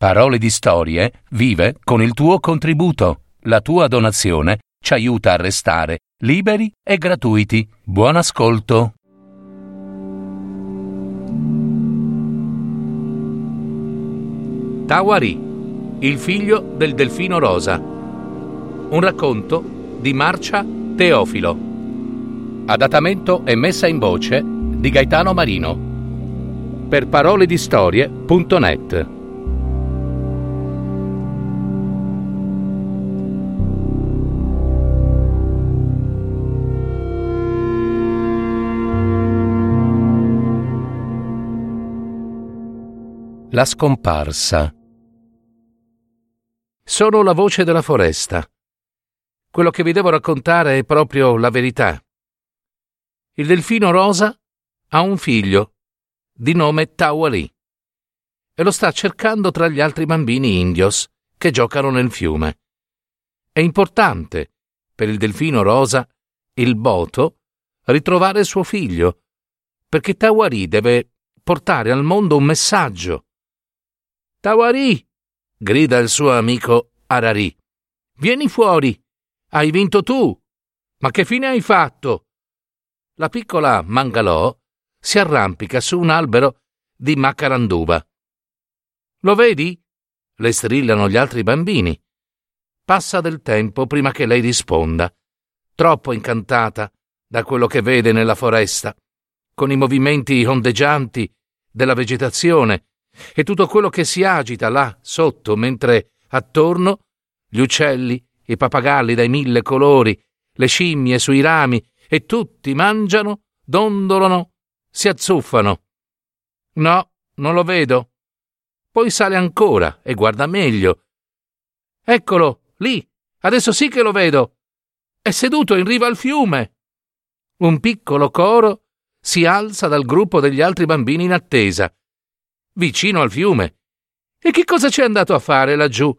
Parole di Storie vive con il tuo contributo. La tua donazione ci aiuta a restare liberi e gratuiti. Buon ascolto. Tawari, il figlio del delfino rosa. Un racconto di Marcia Teofilo. Adattamento e messa in voce di Gaetano Marino. Per parole di storie.net La scomparsa. Sono la voce della foresta. Quello che vi devo raccontare è proprio la verità. Il delfino rosa ha un figlio, di nome Tawali, e lo sta cercando tra gli altri bambini indios che giocano nel fiume. È importante per il delfino rosa, il boto, ritrovare suo figlio, perché Tawari deve portare al mondo un messaggio Tawari! grida il suo amico Arari. Vieni fuori! Hai vinto tu! Ma che fine hai fatto? La piccola Mangalò si arrampica su un albero di Macaranduba. Lo vedi? le strillano gli altri bambini. Passa del tempo prima che lei risponda, troppo incantata da quello che vede nella foresta, con i movimenti ondeggianti della vegetazione e tutto quello che si agita là sotto, mentre attorno gli uccelli, i pappagalli dai mille colori, le scimmie sui rami e tutti mangiano, dondolano, si azzuffano. No, non lo vedo. Poi sale ancora e guarda meglio. Eccolo, lì, adesso sì che lo vedo. È seduto in riva al fiume. Un piccolo coro si alza dal gruppo degli altri bambini in attesa vicino al fiume. E che cosa c'è andato a fare laggiù?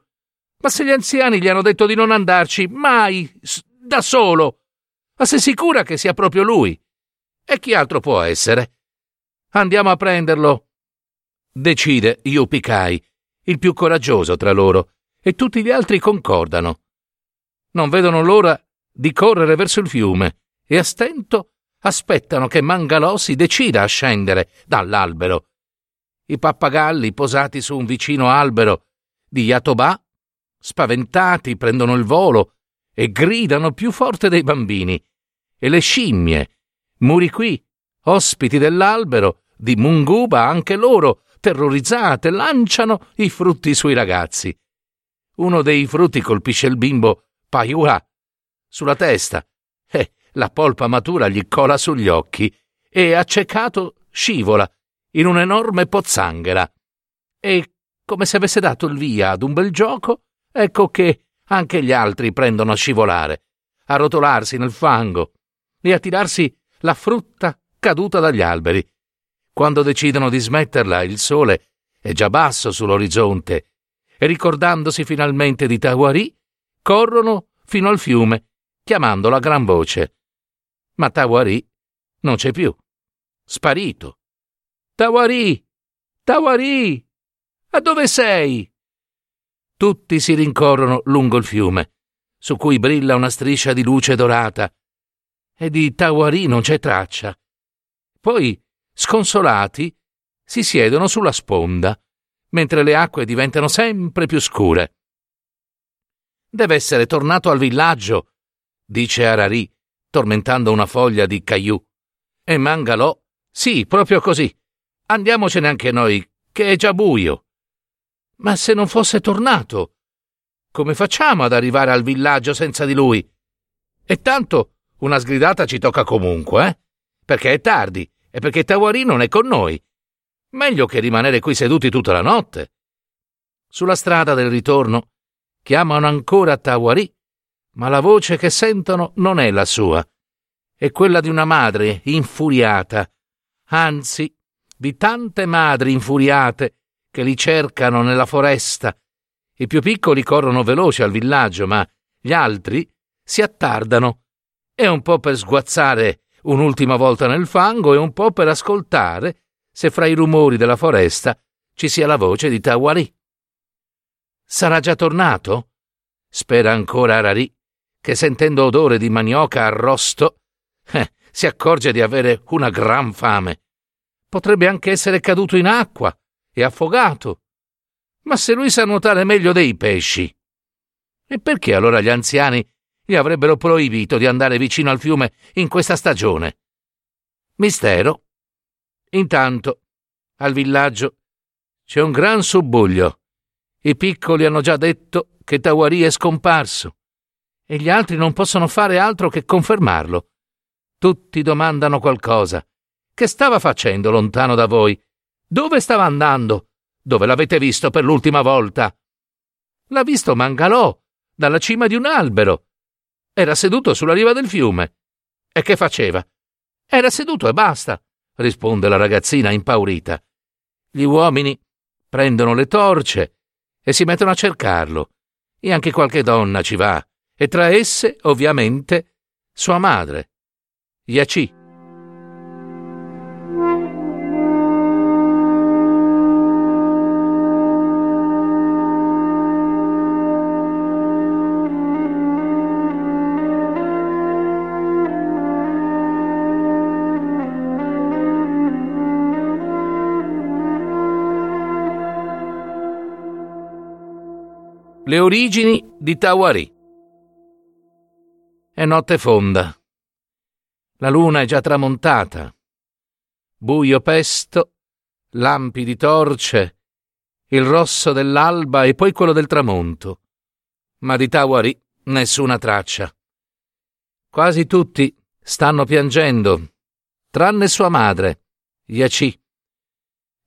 Ma se gli anziani gli hanno detto di non andarci, mai, da solo. Ma sei sicura che sia proprio lui? E chi altro può essere? Andiamo a prenderlo. Decide Yupikai, il più coraggioso tra loro, e tutti gli altri concordano. Non vedono l'ora di correre verso il fiume e a stento aspettano che Mangalò si decida a scendere dall'albero i pappagalli posati su un vicino albero di Yatobà, spaventati, prendono il volo e gridano più forte dei bambini. E le scimmie, muri qui, ospiti dell'albero, di Munguba, anche loro, terrorizzate, lanciano i frutti sui ragazzi. Uno dei frutti colpisce il bimbo Paiua sulla testa e la polpa matura gli cola sugli occhi e accecato scivola in un'enorme pozzanghera. E, come se avesse dato il via ad un bel gioco, ecco che anche gli altri prendono a scivolare, a rotolarsi nel fango e a tirarsi la frutta caduta dagli alberi. Quando decidono di smetterla, il sole è già basso sull'orizzonte e ricordandosi finalmente di Tawari, corrono fino al fiume, chiamandolo a gran voce. Ma Tawari non c'è più. Sparito. Tawari! Tawari! A dove sei? Tutti si rincorrono lungo il fiume, su cui brilla una striscia di luce dorata, e di Tawari non c'è traccia. Poi, sconsolati, si siedono sulla sponda, mentre le acque diventano sempre più scure. Deve essere tornato al villaggio, dice Arari, tormentando una foglia di Caillou. E Mangalò, sì, proprio così, Andiamocene anche noi, che è già buio. Ma se non fosse tornato, come facciamo ad arrivare al villaggio senza di lui? E tanto una sgridata ci tocca comunque, eh? Perché è tardi e perché Tawari non è con noi. Meglio che rimanere qui seduti tutta la notte. Sulla strada del ritorno chiamano ancora Tawari, ma la voce che sentono non è la sua, è quella di una madre infuriata, anzi di tante madri infuriate che li cercano nella foresta. I più piccoli corrono veloci al villaggio, ma gli altri si attardano. E un po' per sguazzare un'ultima volta nel fango e un po' per ascoltare se fra i rumori della foresta ci sia la voce di Tawari. Sarà già tornato? Spera ancora Ararì, che sentendo odore di manioca arrosto, eh, si accorge di avere una gran fame. Potrebbe anche essere caduto in acqua e affogato. Ma se lui sa nuotare meglio dei pesci. E perché allora gli anziani gli avrebbero proibito di andare vicino al fiume in questa stagione? Mistero. Intanto, al villaggio c'è un gran subbuglio. I piccoli hanno già detto che Tawari è scomparso e gli altri non possono fare altro che confermarlo. Tutti domandano qualcosa. Che stava facendo lontano da voi? Dove stava andando? Dove l'avete visto per l'ultima volta? L'ha visto Mangalò, dalla cima di un albero. Era seduto sulla riva del fiume. E che faceva? Era seduto e basta, risponde la ragazzina impaurita. Gli uomini prendono le torce e si mettono a cercarlo. E anche qualche donna ci va, e tra esse, ovviamente, sua madre, Yaci. Le origini di Tawari. È notte fonda. La luna è già tramontata. Buio pesto, lampi di torce, il rosso dell'alba e poi quello del tramonto. Ma di Tawari nessuna traccia. Quasi tutti stanno piangendo, tranne sua madre, Yaci.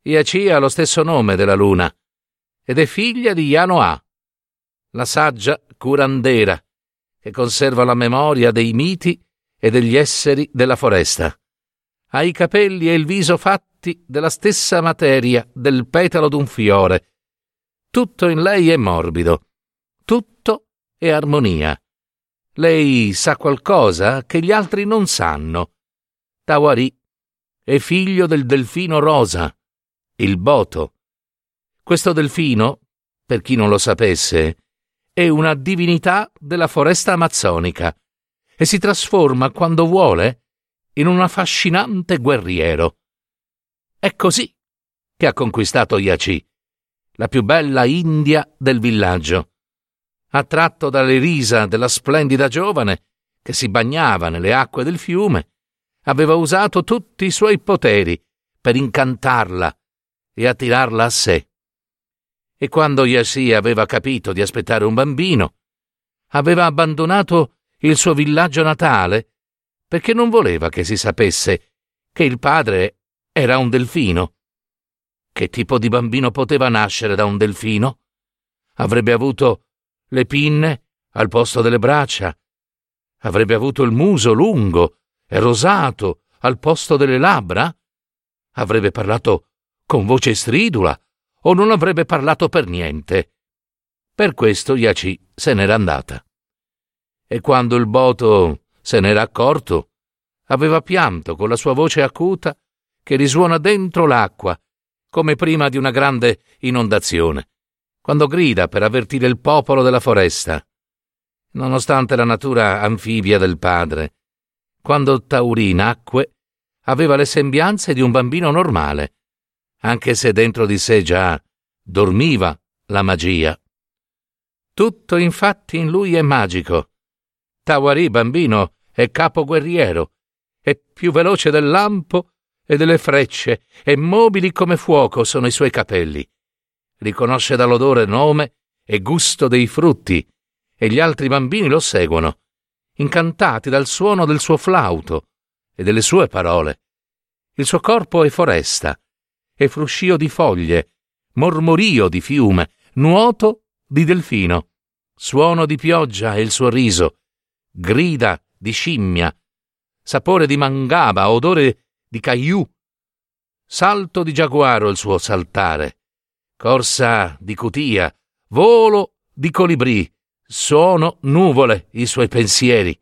Yaci ha lo stesso nome della luna ed è figlia di Yanoa la saggia curandera, che conserva la memoria dei miti e degli esseri della foresta. Ha i capelli e il viso fatti della stessa materia del petalo d'un fiore. Tutto in lei è morbido, tutto è armonia. Lei sa qualcosa che gli altri non sanno. Tawari è figlio del delfino rosa, il boto. Questo delfino, per chi non lo sapesse, è una divinità della foresta amazzonica e si trasforma quando vuole in un affascinante guerriero. È così che ha conquistato Yaci, la più bella India del villaggio. Attratto dalle risa della splendida giovane che si bagnava nelle acque del fiume, aveva usato tutti i suoi poteri per incantarla e attirarla a sé e quando Yassi aveva capito di aspettare un bambino, aveva abbandonato il suo villaggio natale perché non voleva che si sapesse che il padre era un delfino. Che tipo di bambino poteva nascere da un delfino? Avrebbe avuto le pinne al posto delle braccia, avrebbe avuto il muso lungo e rosato al posto delle labbra, avrebbe parlato con voce stridula o non avrebbe parlato per niente. Per questo Yaci se n'era andata. E quando il boto se n'era accorto, aveva pianto con la sua voce acuta che risuona dentro l'acqua, come prima di una grande inondazione, quando grida per avvertire il popolo della foresta. Nonostante la natura anfibia del padre, quando Tauri nacque, aveva le sembianze di un bambino normale, anche se dentro di sé già dormiva la magia. Tutto infatti in lui è magico. Tawari, bambino, è capo guerriero, è più veloce del lampo e delle frecce, e mobili come fuoco sono i suoi capelli. Riconosce dall'odore nome e gusto dei frutti, e gli altri bambini lo seguono, incantati dal suono del suo flauto e delle sue parole. Il suo corpo è foresta, e fruscio di foglie, mormorio di fiume, nuoto di delfino, suono di pioggia e il suo riso, grida di scimmia, sapore di mangaba, odore di caiù, salto di giaguaro il suo saltare, corsa di cutia, volo di colibrì, suono nuvole i suoi pensieri.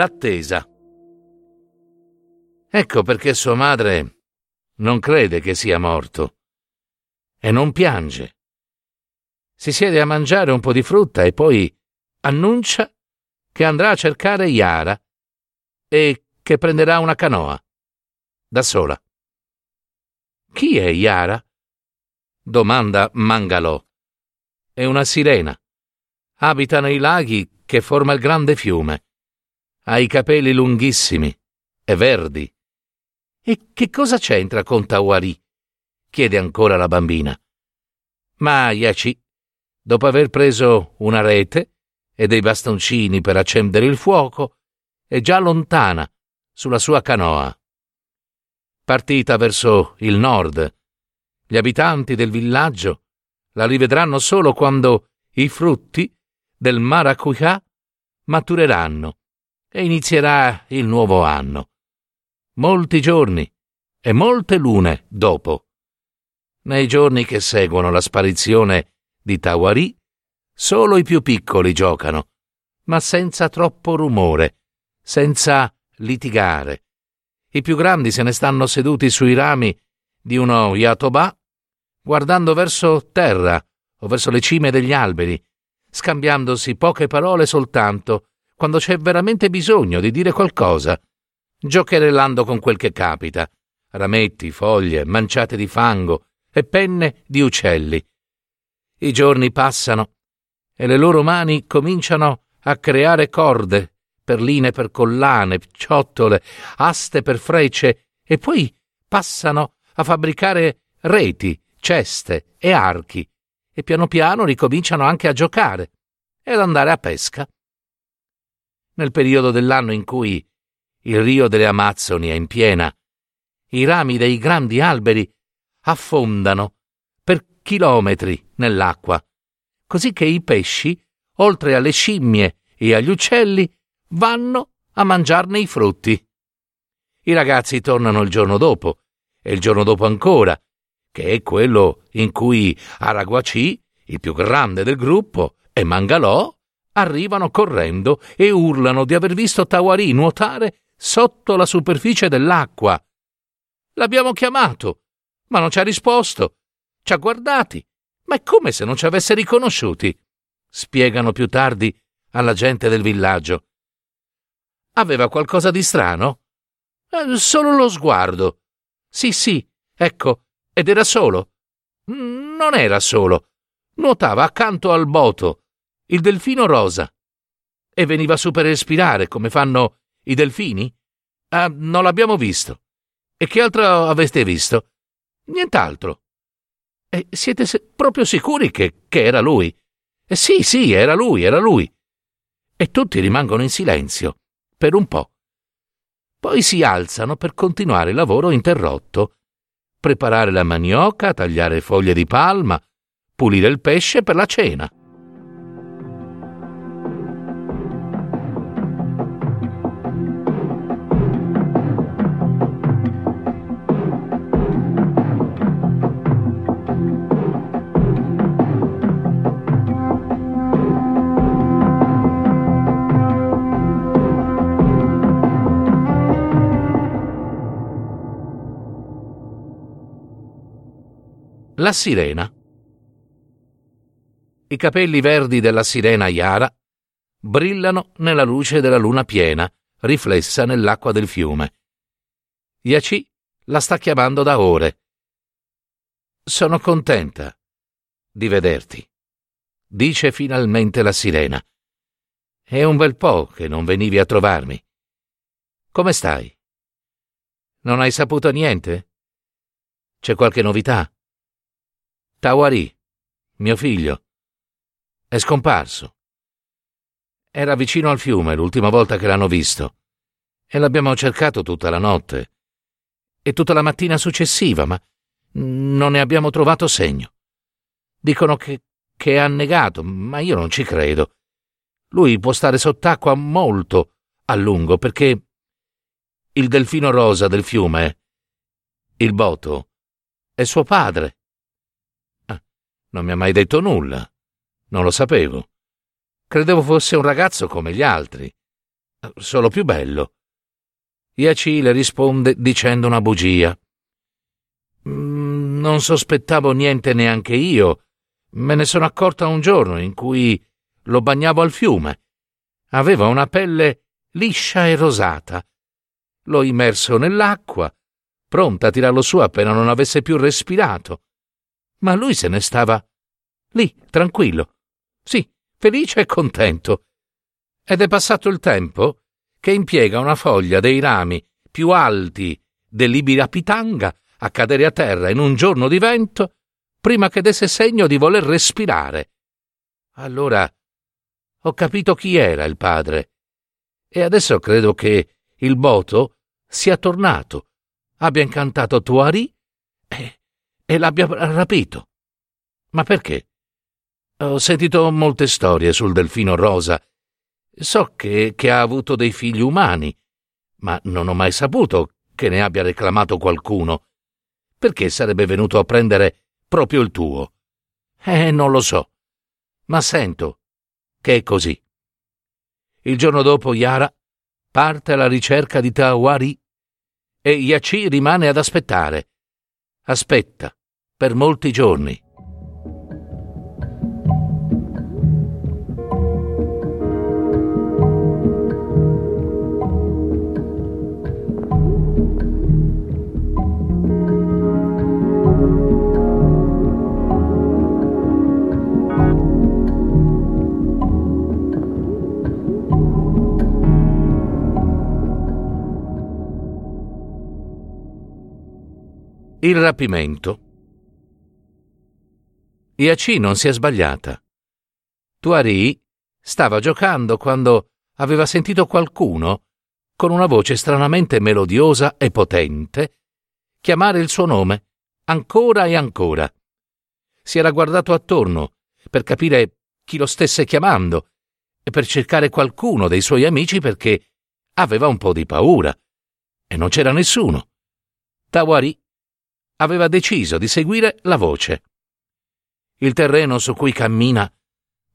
L'attesa. Ecco perché sua madre non crede che sia morto e non piange. Si siede a mangiare un po' di frutta e poi annuncia che andrà a cercare Yara e che prenderà una canoa da sola. Chi è Yara? domanda Mangalò. È una sirena. Abita nei laghi che forma il grande fiume. Ha i capelli lunghissimi e verdi. E che cosa c'entra con Tawari? chiede ancora la bambina. Ma Yaci, dopo aver preso una rete e dei bastoncini per accendere il fuoco, è già lontana sulla sua canoa. Partita verso il nord, gli abitanti del villaggio la rivedranno solo quando i frutti del maracuyà matureranno e inizierà il nuovo anno. Molti giorni e molte lune dopo. Nei giorni che seguono la sparizione di Tawari, solo i più piccoli giocano, ma senza troppo rumore, senza litigare. I più grandi se ne stanno seduti sui rami di uno yatoba, guardando verso terra o verso le cime degli alberi, scambiandosi poche parole soltanto quando c'è veramente bisogno di dire qualcosa, giocherellando con quel che capita, rametti, foglie, manciate di fango e penne di uccelli. I giorni passano e le loro mani cominciano a creare corde, perline per collane, ciottole, aste per frecce e poi passano a fabbricare reti, ceste e archi e piano piano ricominciano anche a giocare e ad andare a pesca. Nel periodo dell'anno in cui il rio delle Amazzoni è in piena, i rami dei grandi alberi affondano per chilometri nell'acqua, così che i pesci, oltre alle scimmie e agli uccelli, vanno a mangiarne i frutti. I ragazzi tornano il giorno dopo, e il giorno dopo ancora, che è quello in cui Araguaci, il più grande del gruppo, e Mangalò arrivano correndo e urlano di aver visto Tawari nuotare sotto la superficie dell'acqua. L'abbiamo chiamato, ma non ci ha risposto. Ci ha guardati, ma è come se non ci avesse riconosciuti. Spiegano più tardi alla gente del villaggio. Aveva qualcosa di strano? Eh, solo lo sguardo. Sì, sì, ecco, ed era solo. Non era solo. Nuotava accanto al boto, il delfino rosa. E veniva su per respirare, come fanno i delfini? Ah, non l'abbiamo visto. E che altro aveste visto? Nient'altro. E siete se- proprio sicuri che, che era lui? Eh, sì, sì, era lui, era lui. E tutti rimangono in silenzio, per un po'. Poi si alzano per continuare il lavoro interrotto preparare la manioca, tagliare foglie di palma, pulire il pesce per la cena. La sirena. I capelli verdi della sirena Yara brillano nella luce della luna piena, riflessa nell'acqua del fiume. Yaci la sta chiamando da ore. Sono contenta di vederti, dice finalmente la sirena. È un bel po' che non venivi a trovarmi. Come stai? Non hai saputo niente? C'è qualche novità? Tawari, mio figlio, è scomparso. Era vicino al fiume l'ultima volta che l'hanno visto e l'abbiamo cercato tutta la notte e tutta la mattina successiva, ma non ne abbiamo trovato segno. Dicono che, che è annegato, ma io non ci credo. Lui può stare sott'acqua molto a lungo perché il delfino rosa del fiume, il boto, è suo padre. Non mi ha mai detto nulla. Non lo sapevo. Credevo fosse un ragazzo come gli altri. solo più bello. Yaci le risponde dicendo una bugia. Mm, non sospettavo niente neanche io. Me ne sono accorta un giorno in cui lo bagnavo al fiume. Aveva una pelle liscia e rosata. L'ho immerso nell'acqua, pronta a tirarlo su appena non avesse più respirato. Ma lui se ne stava lì, tranquillo. Sì, felice e contento. Ed è passato il tempo che impiega una foglia dei rami più alti dell'Ibirapitanga a cadere a terra in un giorno di vento prima che desse segno di voler respirare. Allora ho capito chi era il padre e adesso credo che il boto sia tornato, abbia incantato Tuari e, e l'abbia rapito. Ma perché? Ho sentito molte storie sul delfino rosa. So che, che ha avuto dei figli umani, ma non ho mai saputo che ne abbia reclamato qualcuno. Perché sarebbe venuto a prendere proprio il tuo? Eh, non lo so. Ma sento che è così. Il giorno dopo Yara parte alla ricerca di Tawari e Yachi rimane ad aspettare. Aspetta per molti giorni. Il rapimento. Iaci non si è sbagliata. Tuari stava giocando quando aveva sentito qualcuno, con una voce stranamente melodiosa e potente, chiamare il suo nome ancora e ancora. Si era guardato attorno per capire chi lo stesse chiamando e per cercare qualcuno dei suoi amici perché aveva un po' di paura. E non c'era nessuno. Tawari aveva deciso di seguire la voce. Il terreno su cui cammina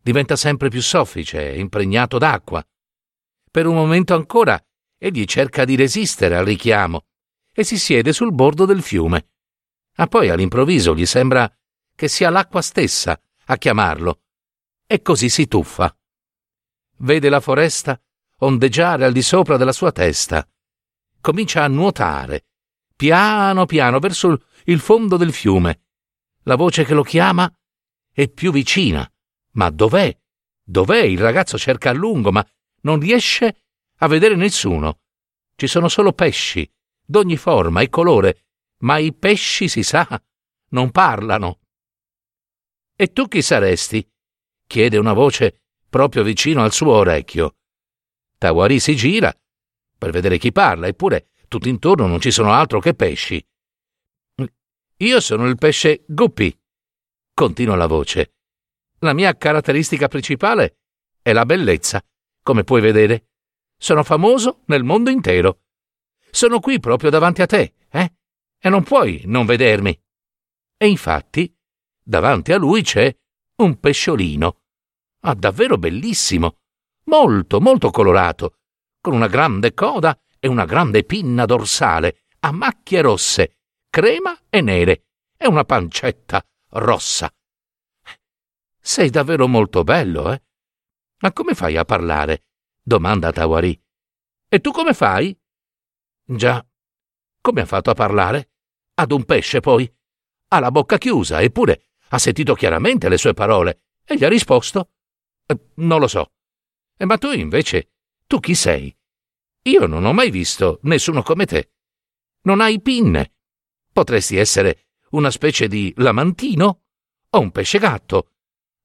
diventa sempre più soffice e impregnato d'acqua. Per un momento ancora egli cerca di resistere al richiamo e si siede sul bordo del fiume. Ma poi all'improvviso gli sembra che sia l'acqua stessa a chiamarlo e così si tuffa. Vede la foresta ondeggiare al di sopra della sua testa. Comincia a nuotare, piano piano, verso il fondo del fiume. La voce che lo chiama è più vicina. Ma dov'è? Dov'è? Il ragazzo cerca a lungo, ma non riesce a vedere nessuno. Ci sono solo pesci, d'ogni forma e colore, ma i pesci, si sa, non parlano. E tu chi saresti? chiede una voce proprio vicino al suo orecchio. Tawari si gira per vedere chi parla, eppure tutto intorno non ci sono altro che pesci. Io sono il pesce Guppy, continua la voce. La mia caratteristica principale è la bellezza, come puoi vedere. Sono famoso nel mondo intero. Sono qui proprio davanti a te, eh? E non puoi non vedermi. E infatti, davanti a lui c'è un pesciolino. Ah, davvero bellissimo, molto, molto colorato, con una grande coda e una grande pinna dorsale a macchie rosse crema e nere e una pancetta rossa. Sei davvero molto bello, eh? Ma come fai a parlare? domanda Tawari. E tu come fai? Già, come ha fatto a parlare? Ad un pesce, poi. Ha la bocca chiusa, eppure ha sentito chiaramente le sue parole e gli ha risposto. Eh, non lo so. Eh, ma tu invece, tu chi sei? Io non ho mai visto nessuno come te. Non hai pinne, Potresti essere una specie di lamantino o un pesce gatto.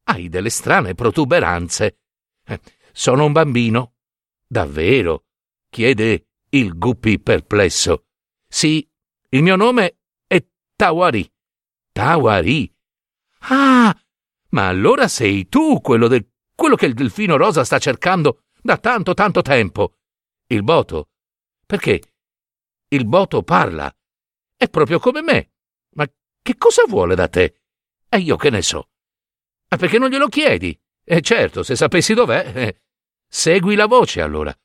Hai delle strane protuberanze. Eh, sono un bambino. Davvero? chiede il Guppi perplesso. Sì, il mio nome è Tawari. Tawari? Ah, ma allora sei tu quello, del, quello che il delfino rosa sta cercando da tanto tanto tempo. Il boto. Perché? Il boto parla è proprio come me. Che cosa vuole da te? E io che ne so. Ma perché non glielo chiedi? E certo, se sapessi dov'è. Eh, segui la voce allora.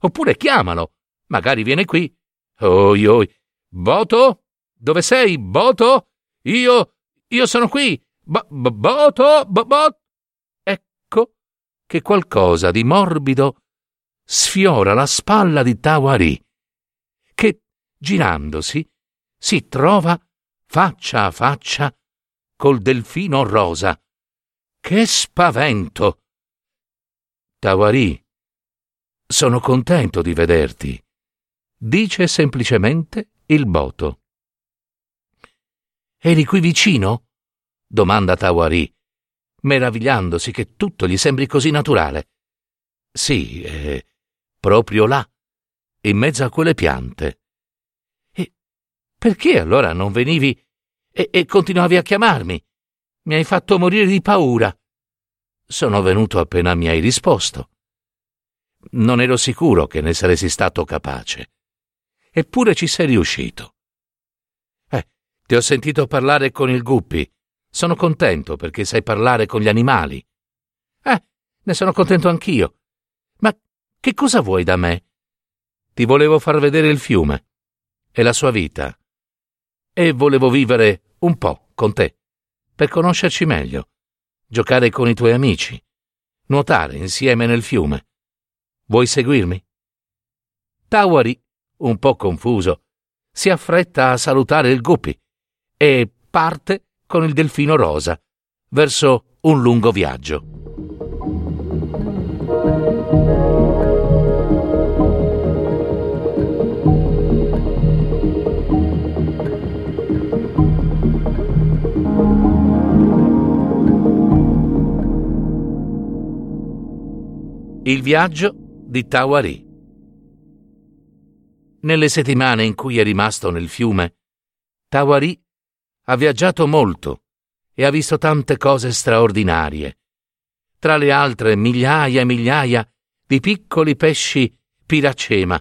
Oppure chiamalo, magari viene qui. Oi, oi. Boto? Dove sei, Boto? Io, io sono qui. Bo, bo, boto, bo, bo. Ecco che qualcosa di morbido sfiora la spalla di Tawari, che, girandosi, si trova faccia a faccia col delfino rosa. Che spavento! Tawari, sono contento di vederti, dice semplicemente il boto. Eri qui vicino? domanda Tawari, meravigliandosi che tutto gli sembri così naturale. Sì, eh, proprio là, in mezzo a quelle piante. Perché allora non venivi e, e continuavi a chiamarmi? Mi hai fatto morire di paura. Sono venuto appena mi hai risposto. Non ero sicuro che ne saresti stato capace. Eppure ci sei riuscito. Eh, ti ho sentito parlare con il Guppi. Sono contento perché sai parlare con gli animali. Eh, ne sono contento anch'io. Ma che cosa vuoi da me? Ti volevo far vedere il fiume e la sua vita. E volevo vivere un po' con te, per conoscerci meglio, giocare con i tuoi amici, nuotare insieme nel fiume. Vuoi seguirmi? Tawari, un po' confuso, si affretta a salutare il Guppy e parte con il delfino rosa verso un lungo viaggio. Il viaggio di Tawari. Nelle settimane in cui è rimasto nel fiume, Tawari ha viaggiato molto e ha visto tante cose straordinarie. Tra le altre migliaia e migliaia di piccoli pesci piracema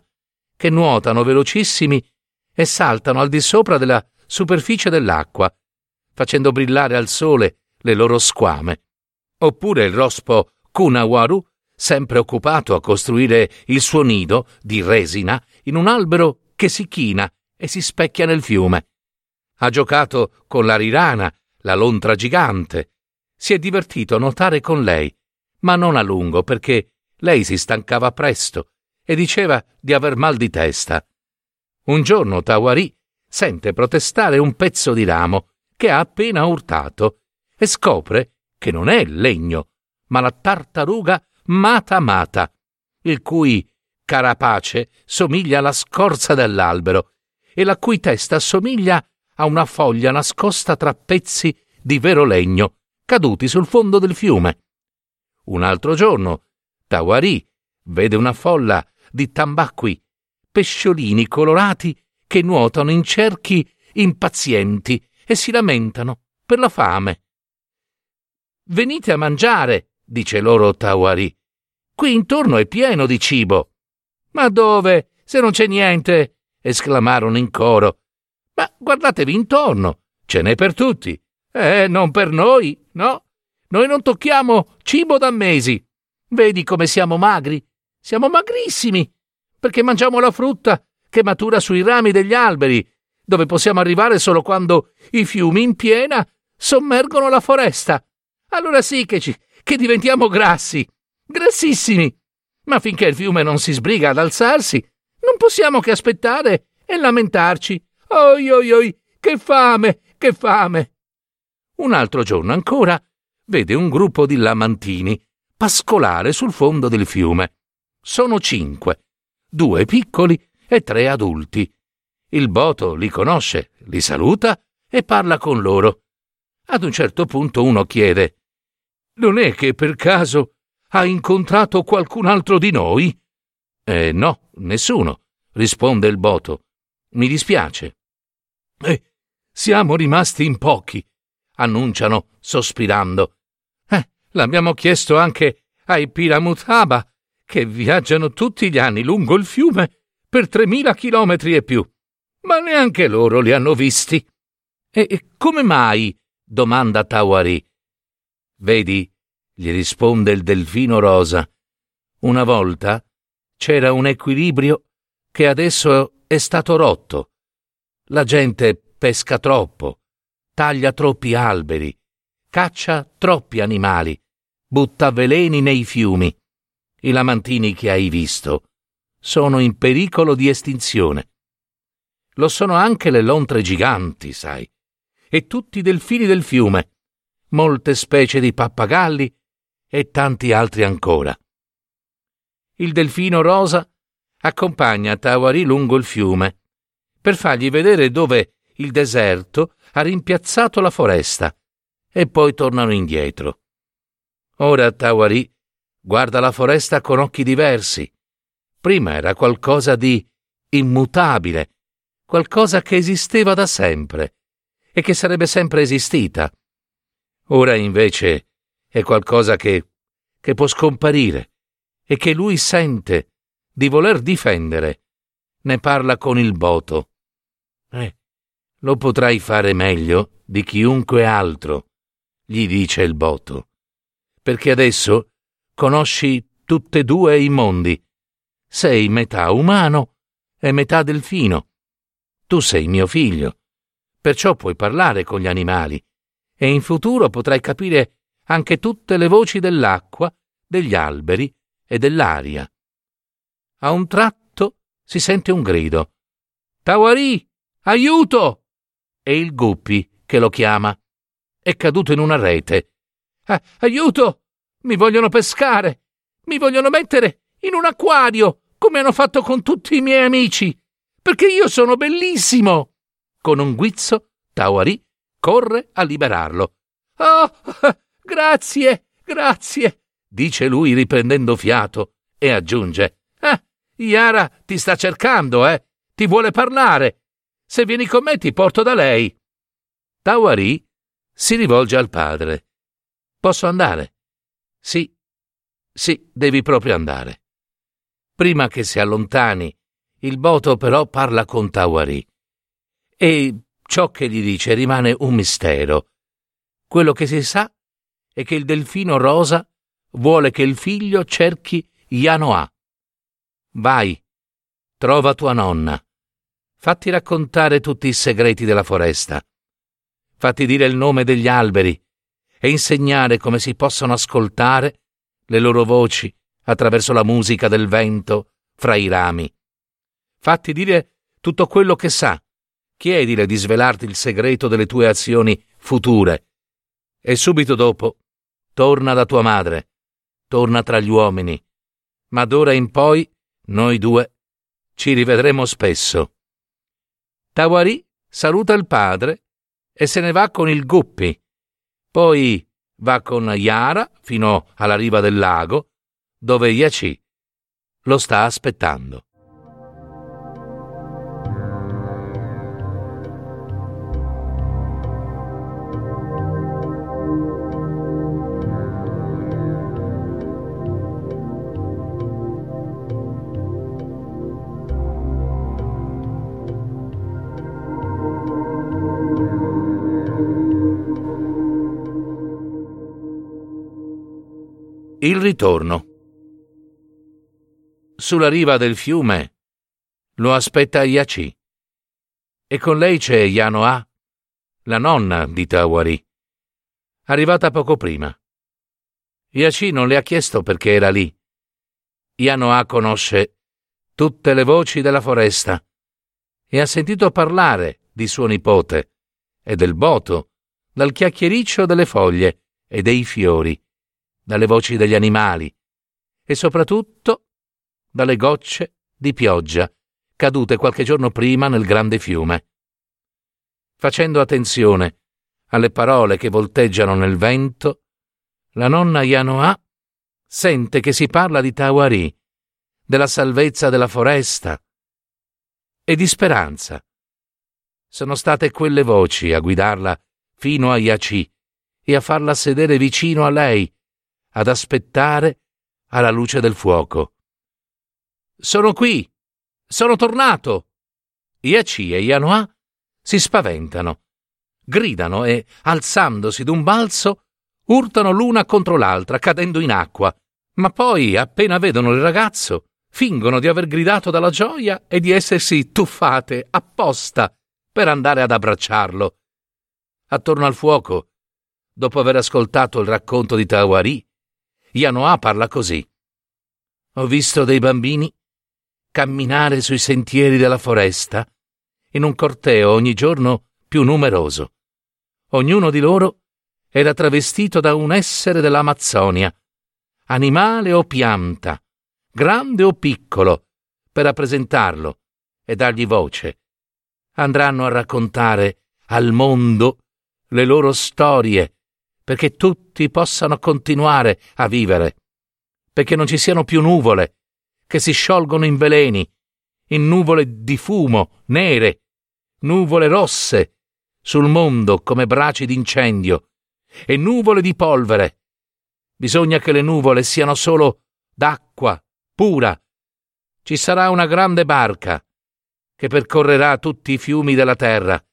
che nuotano velocissimi e saltano al di sopra della superficie dell'acqua, facendo brillare al sole le loro squame. Oppure il rospo Kunawaru sempre occupato a costruire il suo nido di resina in un albero che si china e si specchia nel fiume. Ha giocato con la rirana, la lontra gigante. Si è divertito a nuotare con lei, ma non a lungo perché lei si stancava presto e diceva di aver mal di testa. Un giorno Tawari sente protestare un pezzo di ramo che ha appena urtato e scopre che non è legno, ma la tartaruga Mata Mata, il cui carapace somiglia alla scorza dell'albero e la cui testa somiglia a una foglia nascosta tra pezzi di vero legno caduti sul fondo del fiume. Un altro giorno, Tawari vede una folla di tambacqui, pesciolini colorati che nuotano in cerchi impazienti e si lamentano per la fame. Venite a mangiare, dice loro Tawari. Qui intorno è pieno di cibo. Ma dove? Se non c'è niente! esclamarono in coro. Ma guardatevi intorno, ce n'è per tutti. Eh, non per noi, no? Noi non tocchiamo cibo da mesi. Vedi come siamo magri? Siamo magrissimi, perché mangiamo la frutta che matura sui rami degli alberi, dove possiamo arrivare solo quando i fiumi in piena sommergono la foresta. Allora sì che ci, che diventiamo grassi, grassissimi. Ma finché il fiume non si sbriga ad alzarsi, non possiamo che aspettare e lamentarci. Oi oi oi, che fame, che fame. Un altro giorno ancora vede un gruppo di lamantini pascolare sul fondo del fiume. Sono cinque, due piccoli e tre adulti. Il boto li conosce, li saluta e parla con loro. Ad un certo punto uno chiede non è che per caso ha incontrato qualcun altro di noi? Eh no, nessuno, risponde il Boto. Mi dispiace. Eh, siamo rimasti in pochi, annunciano sospirando. Eh, l'abbiamo chiesto anche ai Piramutaba, che viaggiano tutti gli anni lungo il fiume per tremila chilometri e più, ma neanche loro li hanno visti. E come mai? domanda Tawari. Vedi, gli risponde il delfino rosa, una volta c'era un equilibrio che adesso è stato rotto. La gente pesca troppo, taglia troppi alberi, caccia troppi animali, butta veleni nei fiumi. I lamantini che hai visto sono in pericolo di estinzione. Lo sono anche le lontre giganti, sai, e tutti i delfini del fiume, molte specie di pappagalli e tanti altri ancora. Il delfino rosa accompagna Tawari lungo il fiume per fargli vedere dove il deserto ha rimpiazzato la foresta e poi tornano indietro. Ora Tawari guarda la foresta con occhi diversi. Prima era qualcosa di immutabile, qualcosa che esisteva da sempre e che sarebbe sempre esistita. Ora invece è qualcosa che, che può scomparire e che lui sente di voler difendere. Ne parla con il boto. Eh, lo potrai fare meglio di chiunque altro, gli dice il boto, perché adesso conosci tutte e due i mondi. Sei metà umano e metà delfino. Tu sei mio figlio, perciò puoi parlare con gli animali e in futuro potrai capire anche tutte le voci dell'acqua, degli alberi e dell'aria. A un tratto si sente un grido. Tawari, aiuto! È il Guppi che lo chiama. È caduto in una rete. Ah, aiuto! Mi vogliono pescare! Mi vogliono mettere in un acquario, come hanno fatto con tutti i miei amici! Perché io sono bellissimo! Con un guizzo, Tawari corre a liberarlo. Oh, grazie, grazie, dice lui riprendendo fiato e aggiunge. Ah, Yara ti sta cercando, eh? Ti vuole parlare. Se vieni con me ti porto da lei. Tawari si rivolge al padre. Posso andare? Sì, sì, devi proprio andare. Prima che si allontani, il boto però parla con Tawari. E ciò che gli dice rimane un mistero. Quello che si sa è che il delfino rosa vuole che il figlio cerchi Yanoa. Vai, trova tua nonna. Fatti raccontare tutti i segreti della foresta. Fatti dire il nome degli alberi e insegnare come si possono ascoltare le loro voci attraverso la musica del vento fra i rami. Fatti dire tutto quello che sa. Chiedile di svelarti il segreto delle tue azioni future. E subito dopo torna da tua madre, torna tra gli uomini ma d'ora in poi noi due ci rivedremo spesso. Tawari saluta il padre e se ne va con il Guppi. Poi va con Yara fino alla riva del lago, dove Yaci lo sta aspettando. Il ritorno. Sulla riva del fiume lo aspetta Yachi. E con lei c'è Yanoa, la nonna di Tawari, arrivata poco prima. Yachi non le ha chiesto perché era lì. Yanoa conosce tutte le voci della foresta e ha sentito parlare di suo nipote e del boto, dal chiacchiericcio delle foglie e dei fiori dalle voci degli animali e soprattutto dalle gocce di pioggia cadute qualche giorno prima nel grande fiume. Facendo attenzione alle parole che volteggiano nel vento, la nonna Yanoa sente che si parla di Tawari, della salvezza della foresta e di speranza. Sono state quelle voci a guidarla fino a Yaci e a farla sedere vicino a lei ad aspettare alla luce del fuoco. Sono qui! Sono tornato! Iaci e Yanoa si spaventano, gridano e, alzandosi d'un balzo, urtano l'una contro l'altra, cadendo in acqua. Ma poi, appena vedono il ragazzo, fingono di aver gridato dalla gioia e di essersi tuffate apposta per andare ad abbracciarlo. Attorno al fuoco, dopo aver ascoltato il racconto di Tawari, Yanoa parla così. Ho visto dei bambini camminare sui sentieri della foresta in un corteo ogni giorno più numeroso. Ognuno di loro era travestito da un essere dell'Amazzonia, animale o pianta, grande o piccolo, per rappresentarlo e dargli voce. Andranno a raccontare al mondo le loro storie, perché tutti possano continuare a vivere, perché non ci siano più nuvole che si sciolgono in veleni, in nuvole di fumo nere, nuvole rosse sul mondo come braci d'incendio e nuvole di polvere. Bisogna che le nuvole siano solo d'acqua pura. Ci sarà una grande barca che percorrerà tutti i fiumi della terra.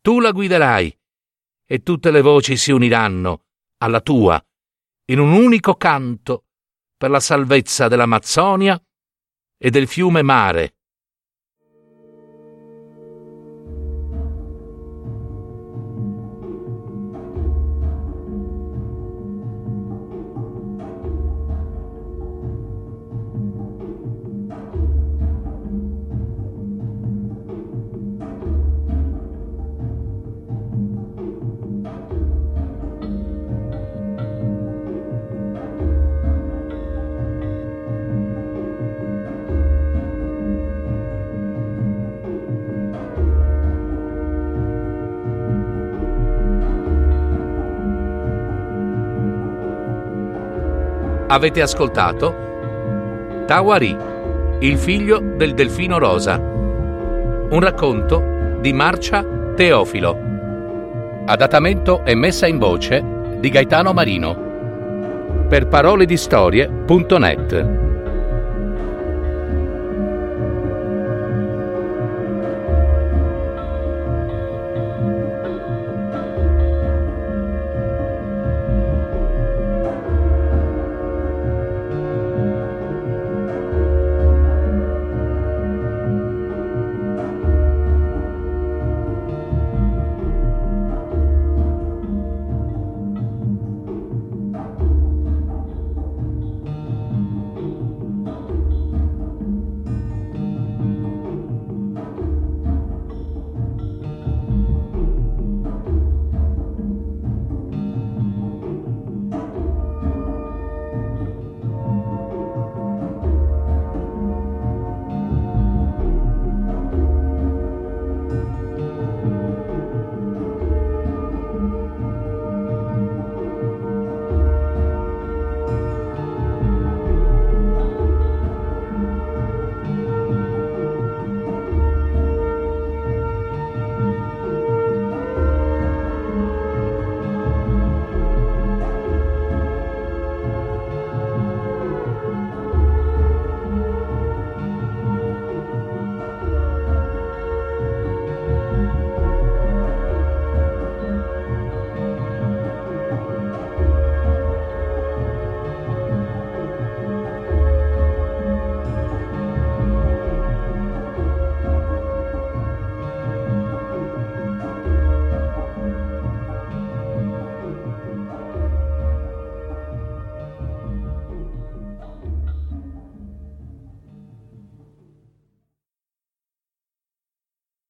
Tu la guiderai e tutte le voci si uniranno alla tua in un unico canto per la salvezza dell'Amazzonia e del fiume Mare. Avete ascoltato Tawari, il figlio del delfino rosa. Un racconto di Marcia Teofilo. Adattamento e messa in voce di Gaetano Marino. Per paroledistorie.net